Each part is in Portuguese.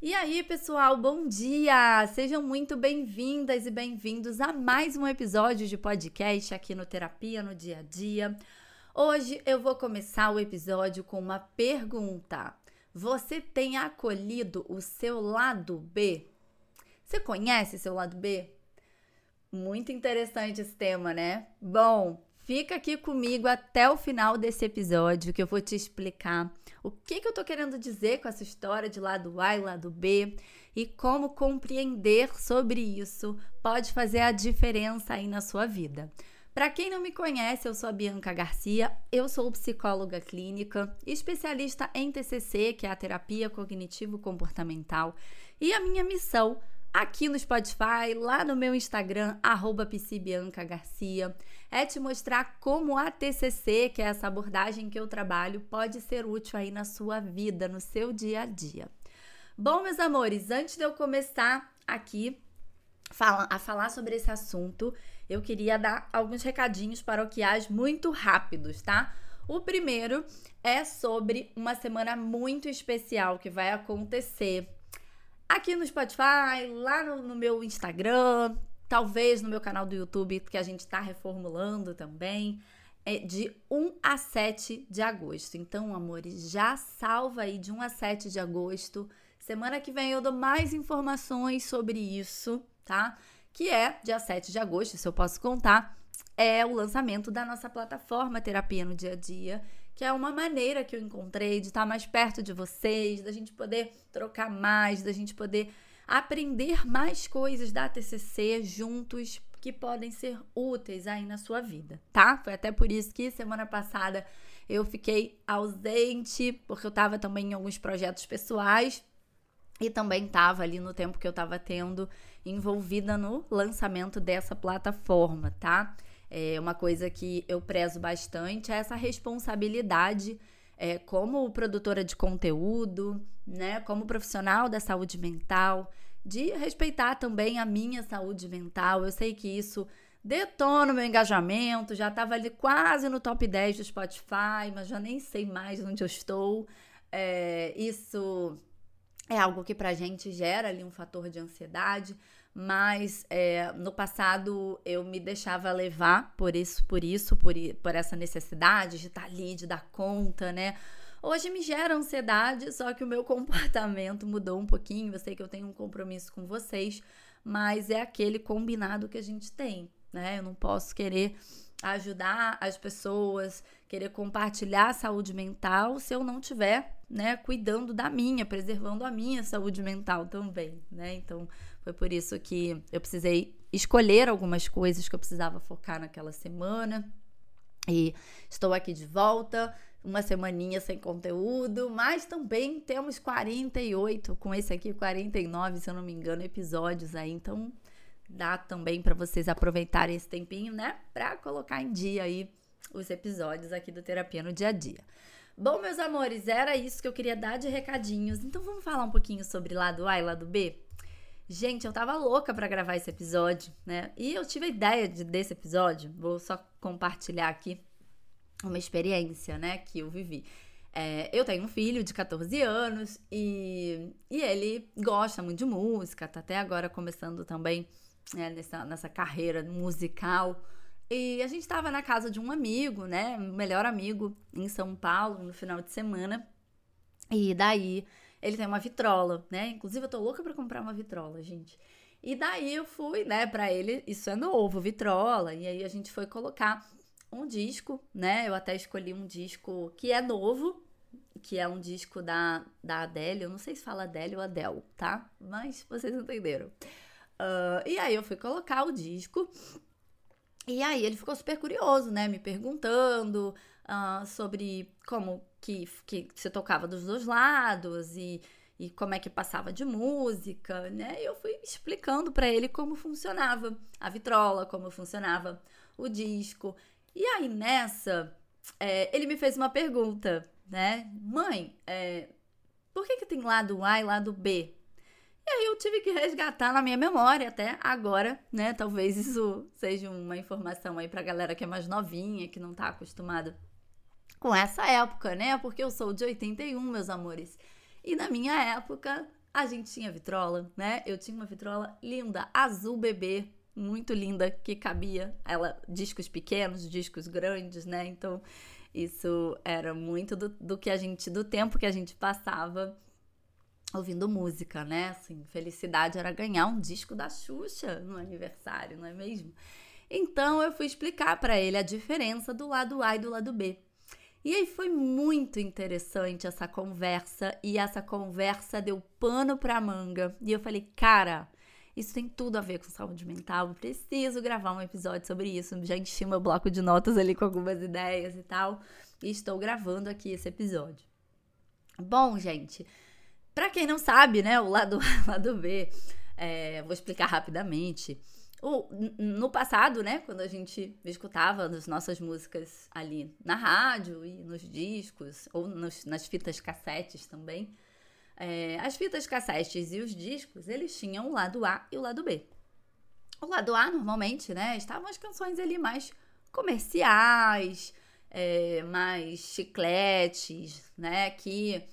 E aí, pessoal, bom dia! Sejam muito bem-vindas e bem-vindos a mais um episódio de podcast aqui no Terapia no Dia a Dia. Hoje eu vou começar o episódio com uma pergunta. Você tem acolhido o seu lado B? Você conhece seu lado B? Muito interessante esse tema, né? Bom, Fica aqui comigo até o final desse episódio que eu vou te explicar o que, que eu tô querendo dizer com essa história de lado A e lado B e como compreender sobre isso pode fazer a diferença aí na sua vida. Para quem não me conhece, eu sou a Bianca Garcia, eu sou psicóloga clínica, especialista em TCC, que é a terapia cognitivo comportamental, e a minha missão aqui no Spotify, lá no meu Instagram, arroba Garcia, é te mostrar como a TCC, que é essa abordagem que eu trabalho, pode ser útil aí na sua vida, no seu dia a dia. Bom, meus amores, antes de eu começar aqui a falar sobre esse assunto, eu queria dar alguns recadinhos paroquiais muito rápidos, tá? O primeiro é sobre uma semana muito especial que vai acontecer aqui no Spotify, lá no, no meu Instagram, talvez no meu canal do YouTube, que a gente está reformulando também, é de 1 a 7 de agosto. Então, amores, já salva aí de 1 a 7 de agosto. Semana que vem eu dou mais informações sobre isso, tá? Que é dia 7 de agosto, se eu posso contar, é o lançamento da nossa plataforma Terapia no Dia a Dia, que é uma maneira que eu encontrei de estar mais perto de vocês, da gente poder trocar mais, da gente poder aprender mais coisas da TCC juntos que podem ser úteis aí na sua vida, tá? Foi até por isso que semana passada eu fiquei ausente, porque eu estava também em alguns projetos pessoais e também estava ali no tempo que eu estava tendo envolvida no lançamento dessa plataforma, tá? É uma coisa que eu prezo bastante é essa responsabilidade é, como produtora de conteúdo, né, como profissional da saúde mental, de respeitar também a minha saúde mental. Eu sei que isso detona o meu engajamento, já estava ali quase no top 10 do Spotify, mas já nem sei mais onde eu estou. É, isso é algo que pra gente gera ali um fator de ansiedade, mas é, no passado eu me deixava levar por isso, por isso, por, por essa necessidade de estar tá ali, de dar conta, né? Hoje me gera ansiedade, só que o meu comportamento mudou um pouquinho. Eu sei que eu tenho um compromisso com vocês, mas é aquele combinado que a gente tem, né? Eu não posso querer ajudar as pessoas, querer compartilhar a saúde mental se eu não tiver, né, cuidando da minha, preservando a minha saúde mental também, né? Então, foi por isso que eu precisei escolher algumas coisas que eu precisava focar naquela semana. E estou aqui de volta, uma semaninha sem conteúdo, mas também temos 48, com esse aqui 49, se eu não me engano, episódios aí. Então dá também para vocês aproveitarem esse tempinho, né, para colocar em dia aí os episódios aqui do Terapia no Dia a Dia. Bom, meus amores, era isso que eu queria dar de recadinhos. Então vamos falar um pouquinho sobre lado A e lado B? Gente, eu tava louca para gravar esse episódio, né? E eu tive a ideia de, desse episódio, vou só compartilhar aqui uma experiência, né, que eu vivi. É, eu tenho um filho de 14 anos e, e ele gosta muito de música, tá até agora começando também né, nessa, nessa carreira musical. E a gente estava na casa de um amigo, né, melhor amigo, em São Paulo, no final de semana. E daí ele tem uma vitrola, né? Inclusive, eu tô louca pra comprar uma vitrola, gente. E daí eu fui, né, pra ele, isso é novo, vitrola. E aí a gente foi colocar um disco, né? Eu até escolhi um disco que é novo, que é um disco da, da Adele. Eu não sei se fala Adele ou Adele, tá? Mas vocês entenderam. Uh, e aí eu fui colocar o disco. E aí ele ficou super curioso, né? Me perguntando uh, sobre como que, que você tocava dos dois lados e, e como é que passava de música, né? E eu fui explicando para ele como funcionava a vitrola, como funcionava o disco. E aí nessa, é, ele me fez uma pergunta, né? Mãe, é, por que, que tem lado A e lado B? E aí eu tive que resgatar na minha memória até agora, né? Talvez isso seja uma informação aí pra galera que é mais novinha, que não tá acostumada com essa época, né? Porque eu sou de 81, meus amores. E na minha época, a gente tinha vitrola, né? Eu tinha uma vitrola linda, azul bebê, muito linda, que cabia ela discos pequenos, discos grandes, né? Então, isso era muito do, do que a gente, do tempo que a gente passava ouvindo música, né? Assim, felicidade era ganhar um disco da Xuxa no aniversário, não é mesmo? Então eu fui explicar para ele a diferença do lado A e do lado B. E aí foi muito interessante essa conversa e essa conversa deu pano para manga. E eu falei, cara, isso tem tudo a ver com saúde mental. Preciso gravar um episódio sobre isso. Já enchi meu bloco de notas ali com algumas ideias e tal. E estou gravando aqui esse episódio. Bom, gente, para quem não sabe, né, o lado A, lado B, é, vou explicar rapidamente. No passado, né, quando a gente escutava as nossas músicas ali na rádio e nos discos, ou nos, nas fitas cassetes também, é, as fitas cassetes e os discos, eles tinham o lado A e o lado B. O lado A, normalmente, né, estavam as canções ali mais comerciais, é, mais chicletes, né, que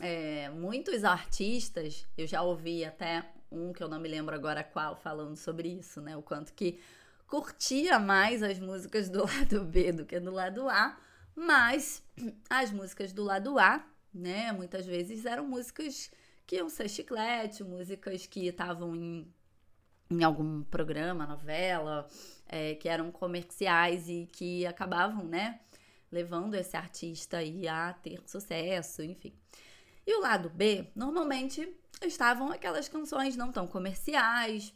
é, muitos artistas, eu já ouvi até um que eu não me lembro agora qual, falando sobre isso, né? O quanto que curtia mais as músicas do lado B do que do lado A, mas as músicas do lado A, né, muitas vezes eram músicas que iam ser chiclete, músicas que estavam em, em algum programa, novela, é, que eram comerciais e que acabavam, né, levando esse artista aí a ter sucesso, enfim. E o lado B, normalmente estavam aquelas canções não tão comerciais,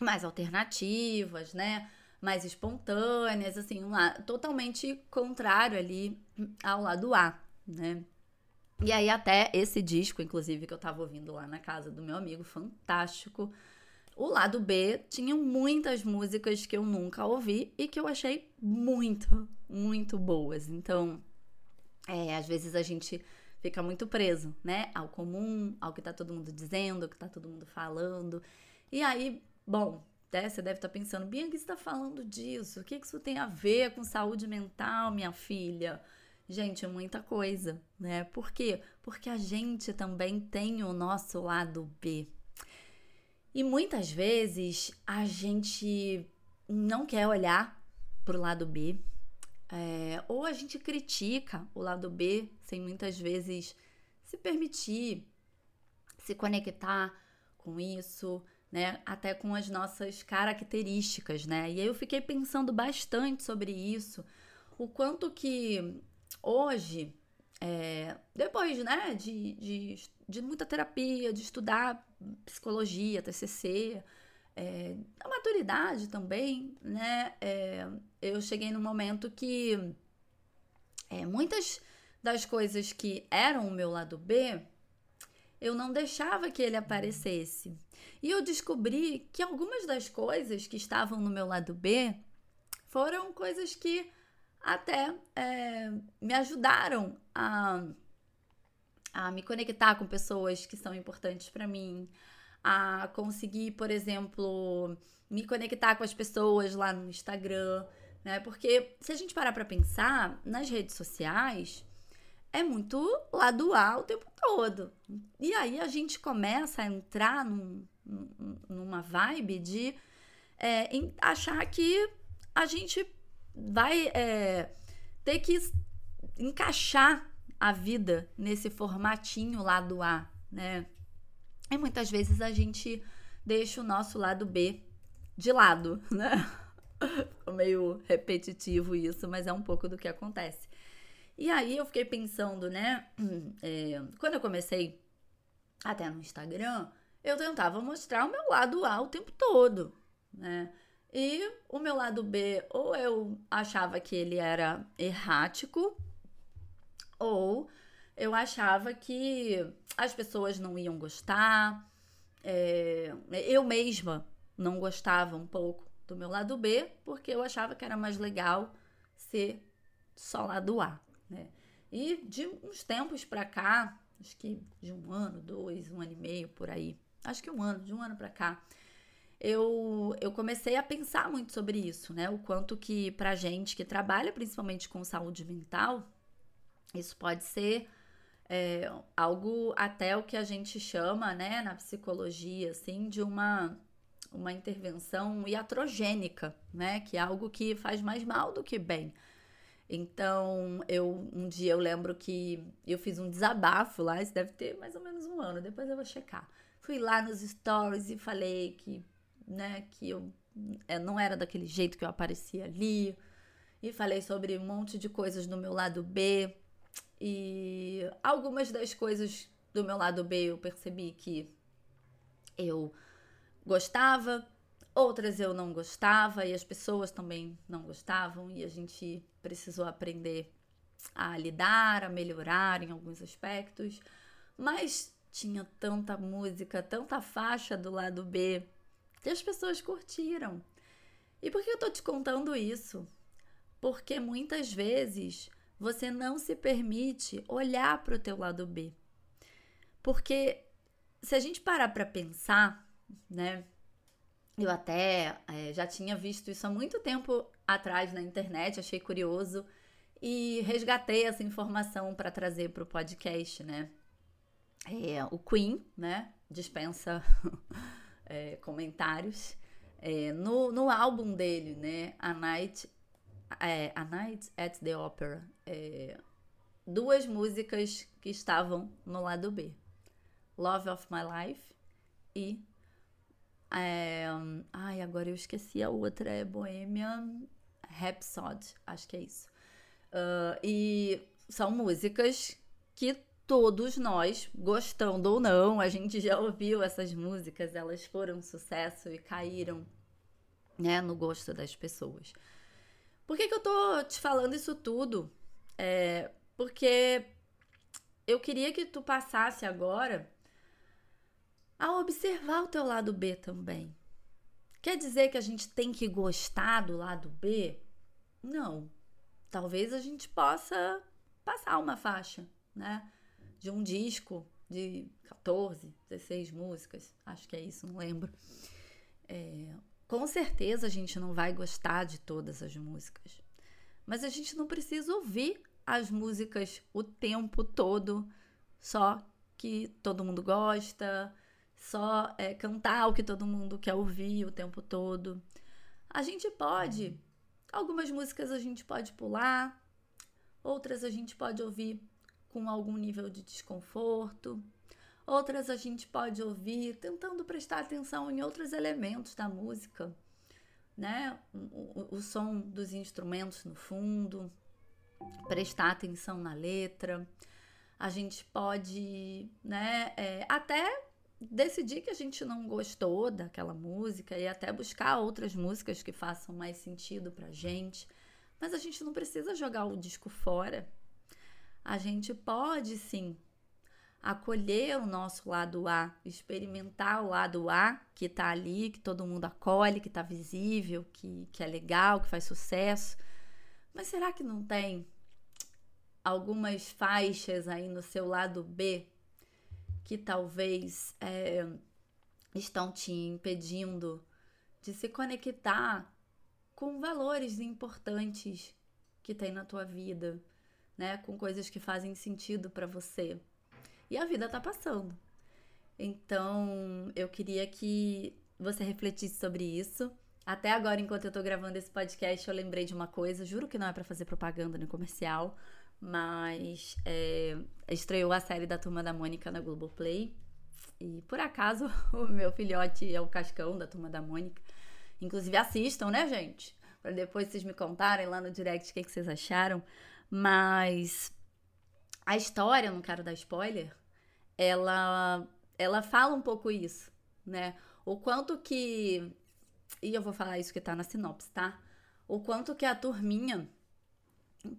mais alternativas, né? Mais espontâneas, assim, um lado totalmente contrário ali ao lado A, né? E aí até esse disco, inclusive, que eu tava ouvindo lá na casa do meu amigo, fantástico. O lado B tinha muitas músicas que eu nunca ouvi e que eu achei muito, muito boas. Então, é, às vezes a gente fica muito preso, né? Ao comum, ao que tá todo mundo dizendo, ao que tá todo mundo falando. E aí, bom, né, você deve estar tá pensando, Bianca, você tá falando disso? O que isso tem a ver com saúde mental, minha filha? Gente, é muita coisa, né? Por quê? Porque a gente também tem o nosso lado B. E muitas vezes a gente não quer olhar pro lado B, é, ou a gente critica o lado B sem muitas vezes se permitir se conectar com isso, né? Até com as nossas características, né? E aí eu fiquei pensando bastante sobre isso, o quanto que hoje, é, depois, né, de, de, de muita terapia, de estudar psicologia, TCC, é, a maturidade também, né? É, eu cheguei no momento que é, muitas das coisas que eram o meu lado B, eu não deixava que ele aparecesse. E eu descobri que algumas das coisas que estavam no meu lado B foram coisas que até é, me ajudaram a, a me conectar com pessoas que são importantes para mim, a conseguir, por exemplo, me conectar com as pessoas lá no Instagram, né? Porque se a gente parar para pensar, nas redes sociais é muito lado A o tempo todo. E aí a gente começa a entrar num, numa vibe de é, achar que a gente vai é, ter que encaixar a vida nesse formatinho lado A, né? E muitas vezes a gente deixa o nosso lado B de lado, né? Ficou meio repetitivo isso, mas é um pouco do que acontece. E aí eu fiquei pensando, né? É, quando eu comecei até no Instagram, eu tentava mostrar o meu lado A o tempo todo, né? E o meu lado B, ou eu achava que ele era errático, ou eu achava que as pessoas não iam gostar. É, eu mesma não gostava um pouco do meu lado B, porque eu achava que era mais legal ser só lado A. Né? E de uns tempos para cá, acho que de um ano, dois, um ano e meio por aí, acho que um ano, de um ano para cá, eu, eu comecei a pensar muito sobre isso, né? O quanto que pra gente que trabalha principalmente com saúde mental, isso pode ser é, algo até o que a gente chama, né, na psicologia, assim, de uma uma intervenção iatrogênica, né, que é algo que faz mais mal do que bem. Então, eu um dia eu lembro que eu fiz um desabafo lá, isso deve ter mais ou menos um ano, depois eu vou checar. Fui lá nos stories e falei que, né, que eu é, não era daquele jeito que eu aparecia ali. E falei sobre um monte de coisas do meu lado B. E algumas das coisas do meu lado B eu percebi que eu gostava, outras eu não gostava e as pessoas também não gostavam e a gente precisou aprender a lidar, a melhorar em alguns aspectos. Mas tinha tanta música, tanta faixa do lado B que as pessoas curtiram. E por que eu tô te contando isso? Porque muitas vezes você não se permite olhar para o teu lado B. Porque se a gente parar para pensar, né? Eu até é, já tinha visto isso há muito tempo atrás na internet, achei curioso e resgatei essa informação para trazer para o podcast, né? É, o Queen, né? Dispensa é, comentários. É, no, no álbum dele, né? A Night, é, A Night at the Opera. É, duas músicas que estavam no lado B. Love of My Life e é, ai, agora eu esqueci a outra, é Bohemian Rhapsody, acho que é isso. Uh, e são músicas que todos nós, gostando ou não, a gente já ouviu essas músicas, elas foram sucesso e caíram né, no gosto das pessoas. Por que, que eu tô te falando isso tudo? É porque eu queria que tu passasse agora a observar o teu lado B também. Quer dizer que a gente tem que gostar do lado B? Não. Talvez a gente possa passar uma faixa, né? De um disco de 14, 16 músicas, acho que é isso, não lembro. É, com certeza a gente não vai gostar de todas as músicas, mas a gente não precisa ouvir as músicas o tempo todo, só que todo mundo gosta, só é, cantar o que todo mundo quer ouvir o tempo todo. A gente pode, algumas músicas a gente pode pular, outras a gente pode ouvir com algum nível de desconforto, outras a gente pode ouvir tentando prestar atenção em outros elementos da música, né? O, o, som dos instrumentos no fundo, prestar atenção na letra. A gente pode, né, é, até decidir que a gente não gostou daquela música e até buscar outras músicas que façam mais sentido pra gente. Mas a gente não precisa jogar o disco fora. A gente pode sim acolher o nosso lado A, experimentar o lado A que tá ali, que todo mundo acolhe, que tá visível, que, que é legal, que faz sucesso. Mas será que não tem algumas faixas aí no seu lado B que talvez é, estão te impedindo de se conectar com valores importantes que tem na tua vida, né? Com coisas que fazem sentido para você. E a vida tá passando. Então, eu queria que você refletisse sobre isso. Até agora, enquanto eu tô gravando esse podcast, eu lembrei de uma coisa, juro que não é para fazer propaganda no comercial, mas é, estreou a série da Turma da Mônica na Globoplay. E por acaso o meu filhote é o Cascão da Turma da Mônica. Inclusive assistam, né, gente? Para depois vocês me contarem lá no direct o que, que vocês acharam. Mas a história, não quero dar spoiler, ela, ela fala um pouco isso, né? O quanto que. E eu vou falar isso que tá na sinopse, tá? O quanto que a turminha,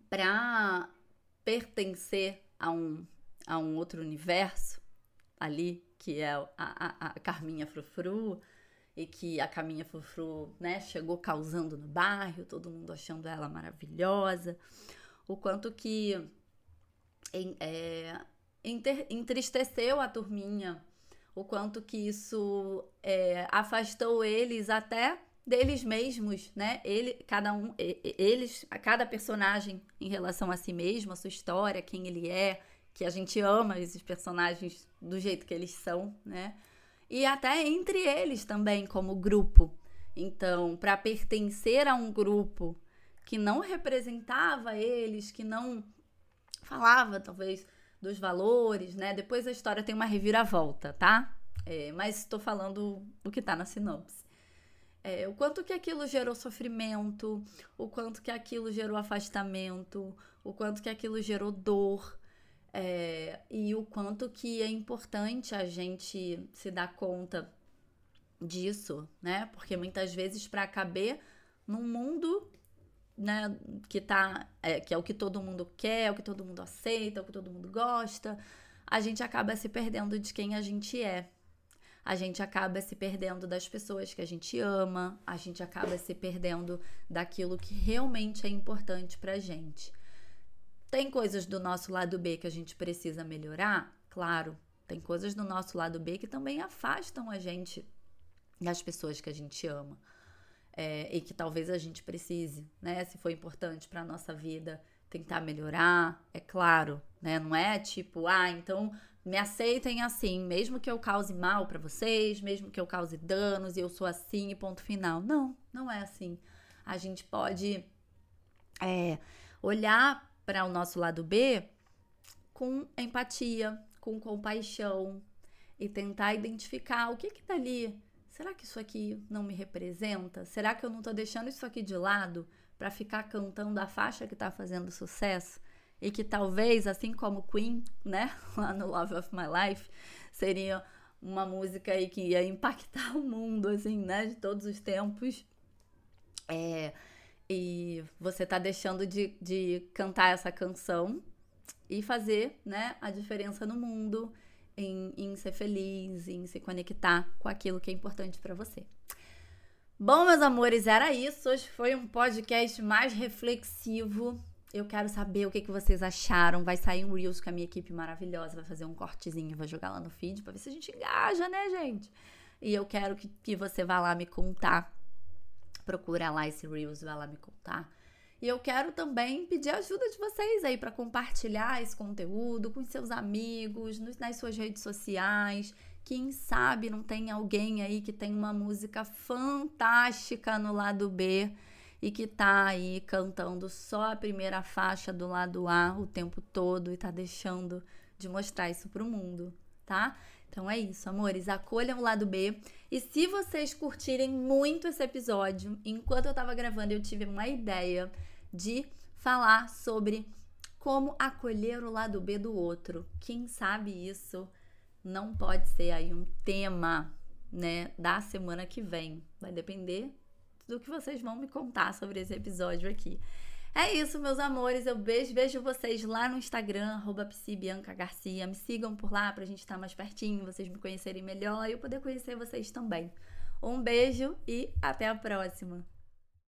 pra pertencer a um, a um outro universo ali, que é a, a, a Carminha Frufru, e que a Carminha Frufru né, chegou causando no bairro, todo mundo achando ela maravilhosa, o quanto que é, entristeceu a turminha, o quanto que isso é, afastou eles até deles mesmos, né? Ele, cada um, eles, cada personagem em relação a si mesmo, a sua história, quem ele é, que a gente ama esses personagens do jeito que eles são, né? E até entre eles também, como grupo. Então, para pertencer a um grupo que não representava eles, que não falava, talvez, dos valores, né? Depois a história tem uma reviravolta, tá? É, mas estou falando o que está na sinopse. É, o quanto que aquilo gerou sofrimento, o quanto que aquilo gerou afastamento, o quanto que aquilo gerou dor, é, e o quanto que é importante a gente se dar conta disso, né? Porque muitas vezes para caber num mundo né, que tá é, que é o que todo mundo quer, é o que todo mundo aceita, é o que todo mundo gosta, a gente acaba se perdendo de quem a gente é. A gente acaba se perdendo das pessoas que a gente ama, a gente acaba se perdendo daquilo que realmente é importante pra gente. Tem coisas do nosso lado B que a gente precisa melhorar? Claro. Tem coisas do nosso lado B que também afastam a gente das pessoas que a gente ama. É, e que talvez a gente precise, né? Se for importante para nossa vida, tentar melhorar, é claro, né? Não é tipo, ah, então me aceitem assim, mesmo que eu cause mal para vocês, mesmo que eu cause danos e eu sou assim e ponto final. Não, não é assim. A gente pode é, olhar para o nosso lado B com empatia, com compaixão e tentar identificar o que que tá ali. Será que isso aqui não me representa? Será que eu não tô deixando isso aqui de lado para ficar cantando a faixa que tá fazendo sucesso? E que talvez, assim como Queen, né, lá no Love of My Life, seria uma música aí que ia impactar o mundo, assim, né, de todos os tempos. É, e você tá deixando de, de cantar essa canção e fazer, né, a diferença no mundo, em, em ser feliz, em se conectar com aquilo que é importante para você. Bom, meus amores, era isso. Hoje foi um podcast mais reflexivo. Eu quero saber o que, que vocês acharam. Vai sair um Reels com a minha equipe maravilhosa. Vai fazer um cortezinho, vai jogar lá no feed pra ver se a gente engaja, né, gente? E eu quero que, que você vá lá me contar procura lá esse Reels, vai lá me contar. E eu quero também pedir a ajuda de vocês aí para compartilhar esse conteúdo com seus amigos, nas suas redes sociais. Quem sabe não tem alguém aí que tem uma música fantástica no lado B e que tá aí cantando só a primeira faixa do lado A o tempo todo e tá deixando de mostrar isso pro mundo, tá? Então é isso, amores. Acolham o lado B. E se vocês curtirem muito esse episódio, enquanto eu tava gravando, eu tive uma ideia de falar sobre como acolher o lado B do outro. Quem sabe isso não pode ser aí um tema, né, da semana que vem. Vai depender do que vocês vão me contar sobre esse episódio aqui. É isso, meus amores. Eu beijo, vejo vocês lá no Instagram, Garcia. Me sigam por lá pra gente estar mais pertinho, vocês me conhecerem melhor e eu poder conhecer vocês também. Um beijo e até a próxima!